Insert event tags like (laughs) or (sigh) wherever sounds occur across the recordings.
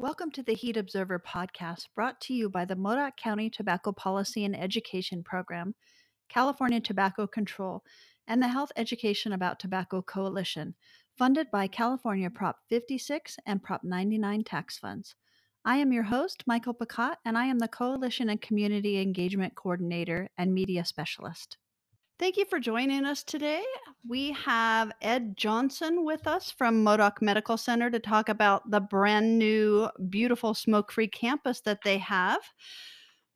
Welcome to the Heat Observer podcast, brought to you by the Modoc County Tobacco Policy and Education Program, California Tobacco Control, and the Health Education About Tobacco Coalition, funded by California Prop 56 and Prop 99 tax funds. I am your host, Michael Picot, and I am the Coalition and Community Engagement Coordinator and Media Specialist. Thank you for joining us today. We have Ed Johnson with us from Modoc Medical Center to talk about the brand new, beautiful smoke free campus that they have.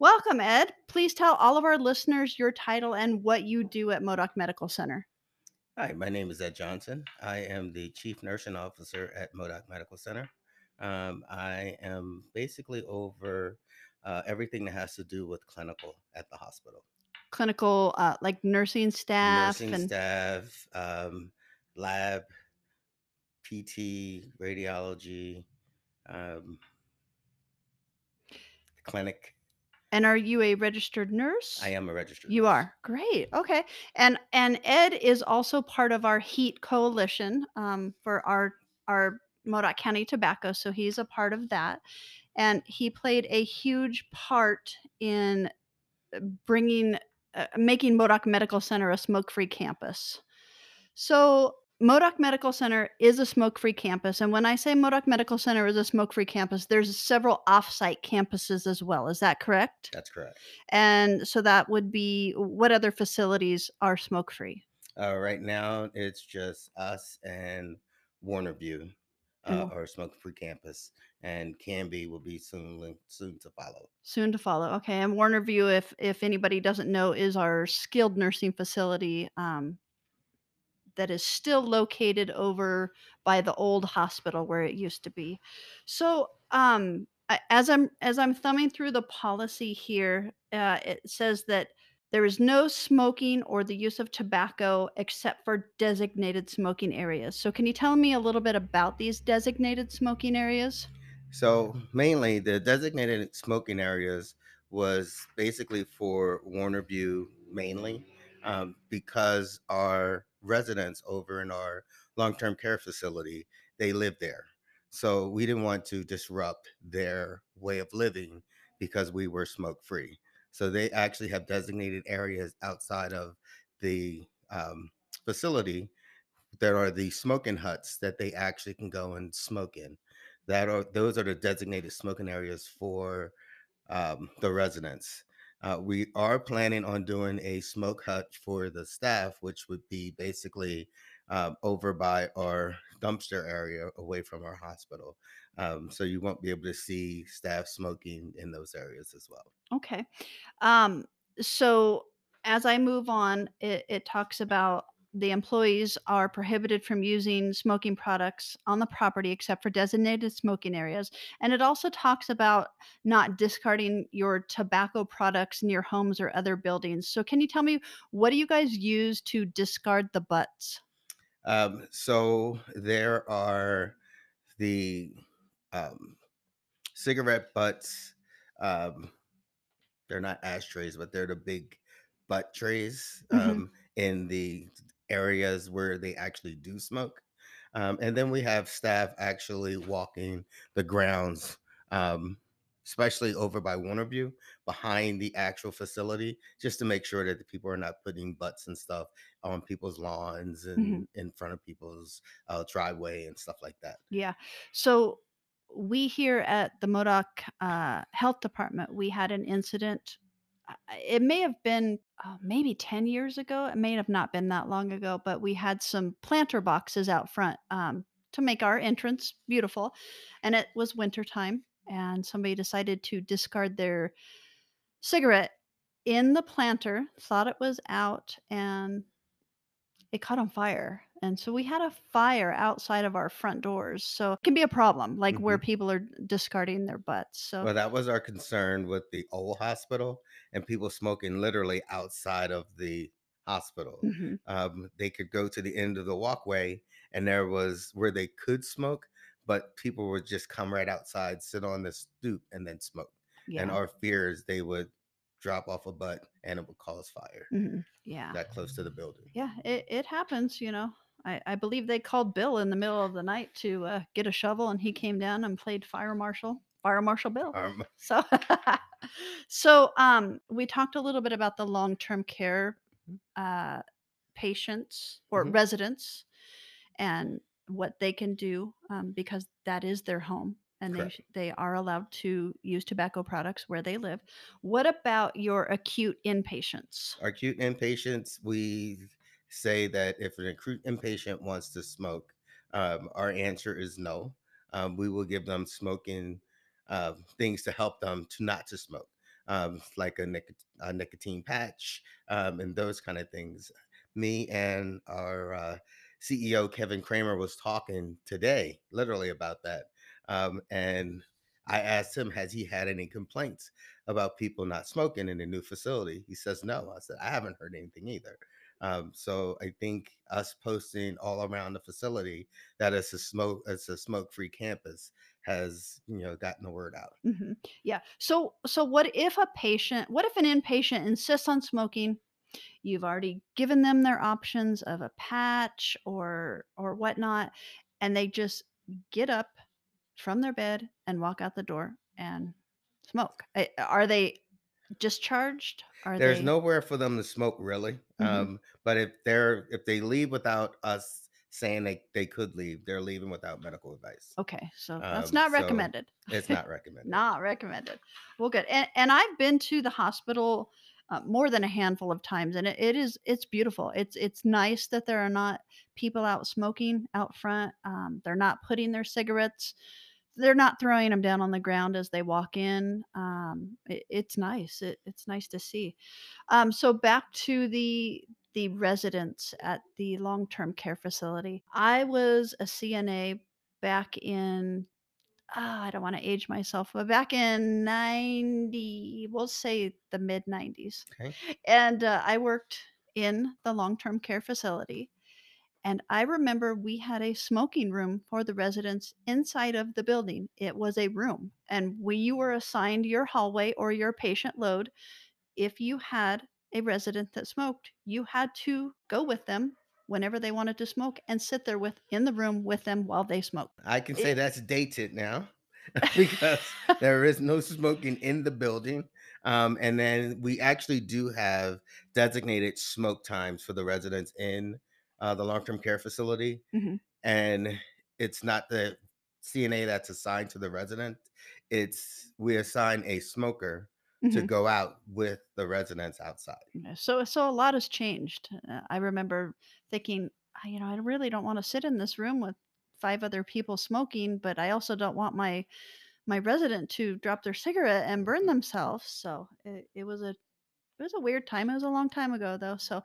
Welcome, Ed. Please tell all of our listeners your title and what you do at Modoc Medical Center. Hi, my name is Ed Johnson. I am the Chief Nursing Officer at Modoc Medical Center. Um, I am basically over uh, everything that has to do with clinical at the hospital clinical uh, like nursing staff nursing and staff, um, lab, PT, radiology, um, clinic. and are you a registered nurse I am a registered. you nurse. are great okay and and ed is also part of our heat coalition um, for our our modoc county tobacco so he's a part of that and he played a huge part in uh, bringing uh, making Modoc Medical Center a smoke free campus. So, Modoc Medical Center is a smoke free campus. And when I say Modoc Medical Center is a smoke free campus, there's several off-site campuses as well. Is that correct? That's correct. And so that would be what other facilities are smoke free? Uh, right now, it's just us and Warner View, uh, And- our smoke-free campus, and Canby will be soon soon to follow. Soon to follow. Okay. And Warner View, if if anybody doesn't know, is our skilled nursing facility um, that is still located over by the old hospital where it used to be. So, um, I- as I'm as I'm thumbing through the policy here, uh, it says that there is no smoking or the use of tobacco except for designated smoking areas. So, can you tell me a little bit about these designated smoking areas? So mainly the designated smoking areas was basically for Warner View mainly um, because our residents over in our long-term care facility they live there. So we didn't want to disrupt their way of living because we were smoke free. So they actually have designated areas outside of the um, facility that are the smoking huts that they actually can go and smoke in. That are those are the designated smoking areas for um, the residents. Uh, we are planning on doing a smoke hut for the staff, which would be basically um, over by our dumpster area away from our hospital. Um, so you won't be able to see staff smoking in those areas as well. Okay. Um, so as I move on, it, it talks about the employees are prohibited from using smoking products on the property except for designated smoking areas. And it also talks about not discarding your tobacco products near homes or other buildings. So can you tell me what do you guys use to discard the butts? Um, so there are the um, cigarette butts. Um, they're not ashtrays, but they're the big butt trays Mhm. um, in the areas where they actually do smoke. Um, and then we have staff actually walking the grounds, um, especially over by Warnerview, behind the actual facility, just to make sure that the people are not putting butts and stuff on people's lawns and in front of people's uh, driveway and stuff like that. Yeah. So we here at the Modoc uh, Health Department, we had an incident. It may have been uh, maybe 10 years ago. It may have not been that long ago, but we had some planter boxes out front um, to make our entrance beautiful. And it was wintertime, and somebody decided to discard their cigarette in the planter, thought it was out, and it caught on fire. And so we had a fire outside of our front doors. So it can be a problem, like where Mhm. people are discarding their butts. So Well, that was our concern with the old hospital and people smoking literally outside of the hospital. Mhm. Um, they could go to the end of the walkway and there was where they could smoke, but people would just come right outside, sit on the stoop, and then smoke. And our fear is they would drop off a butt and it would cause fire Mhm. Yeah. that close to the building. Yeah. It, it happens, you know. I, I believe they called Bill in the middle of the night to uh, get a shovel, and he came down and played fire marshal, fire marshal Bill. Um, (laughs) So, (laughs) so um, we talked a little bit about the long-term care uh, patients or Mhm. residents and what they can do um, because that is their home and they Correct. they are allowed to use tobacco products where they live. What about your acute inpatients? Our acute inpatients, we say that if an inpatient wants to smoke, um, our answer is no. Um, we will give them smoking uh, things to help them to not to smoke, um, like a, nic- a nicotine patch um, and those kind of things. Me and our uh, CEO Kevin Kramer was talking today, literally about that, um, and I asked him, has he had any complaints? about people not smoking in the new facility. He says no. I said I haven't heard anything either. Um, so I think us posting all around the facility that it's a smoke it's a smoke free campus has you know gotten the word out. hmm Yeah. So so what if a patient, what if an inpatient insists on smoking? You've already given them their options of a patch or or whatnot, and they just get up from their bed and walk out the door and smoke. Eh, Are they discharged? Are There's they? nowhere for them to smoke really. Mhm. Um, but if they're if they leave without us saying they, they could leave, they're leaving without medical advice. Okay, so that's Um, not so recommended. it's not recommended. (laughs) Not recommended. Well, good. And and I've been to the hospital uh, more than a handful of times, and it, it is it's beautiful. It's it's nice that there are not people out smoking out front. Um, they're not putting their cigarettes. They're not throwing them down on the ground as they walk in. Um, it, it's nice. It, it's nice to see. Um, so back to the the residents at the long term care facility. I was a CNA back in ah, I don't want to age myself, but back in 90, we'll say the mid 90s. Okay. And uh, I worked in the long term care facility. And I remember we had a smoking room for the residents inside of the building. It was a room, and we you were assigned your hallway or your patient load. If you had a resident that smoked, you had to go with them whenever they wanted to smoke and sit there with in the room with them while they smoked. I can say It- that's dated now (laughs) (laughs) because there is no smoking in the building. Um, and then we actually do have designated smoke times for the residents in uh, the long term care facility. Mhm. And it's not the CNA that's assigned to the resident, it's we assign a smoker to Mhm. go out with the residents outside. So so a lot has changed. Uh, I remember thinking, "I- you know, I really don't want to sit in this room with five other people smoking, but I also don't want my my resident to drop their cigarette and burn themselves. So it, it was a it was a weird time. It was a long time ago though. So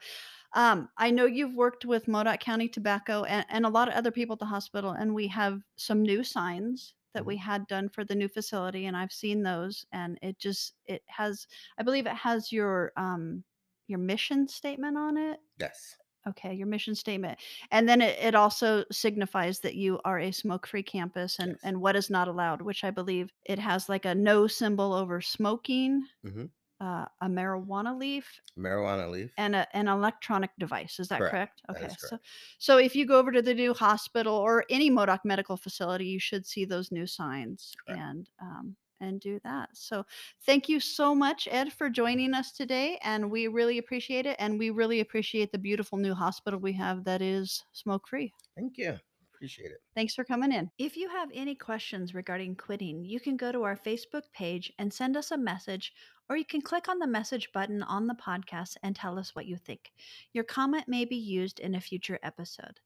um, I know you've worked with Modoc County Tobacco and, and a lot of other people at the hospital, and we have some new signs that we had done for the new facility, and I've seen those, and it just it has I believe it has your um your mission statement on it. Yes. Okay, your mission statement. And then it, it also signifies that you are a smoke free campus and, Yes. and what is not allowed, which I believe it has like a no symbol over smoking, Mhm. Uh, a marijuana leaf, Marijuana leaf. and a, an electronic device. Is that Correct. correct? That Okay. is So, so if you go over to the new hospital or any Modoc medical facility, you should see those new signs Correct. and um, and do that. So thank you so much, Ed, for joining us today, and we really appreciate it. And we really appreciate the beautiful new hospital we have that is smoke free. Thank you. Appreciate it. Thanks for coming in. If you have any questions regarding quitting, you can go to our Facebook page and send us a message, or you can click on the message button on the podcast and tell us what you think. Your comment may be used in a future episode.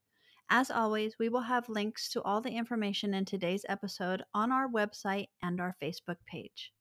As always, we will have links to all the information in today's episode on our website and our Facebook page.